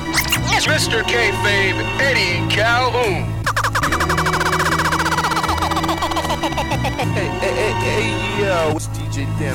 Mr. k K-Fabe, Eddie Calhoun. hey, hey, hey, hey, yo, it's DJ Dem.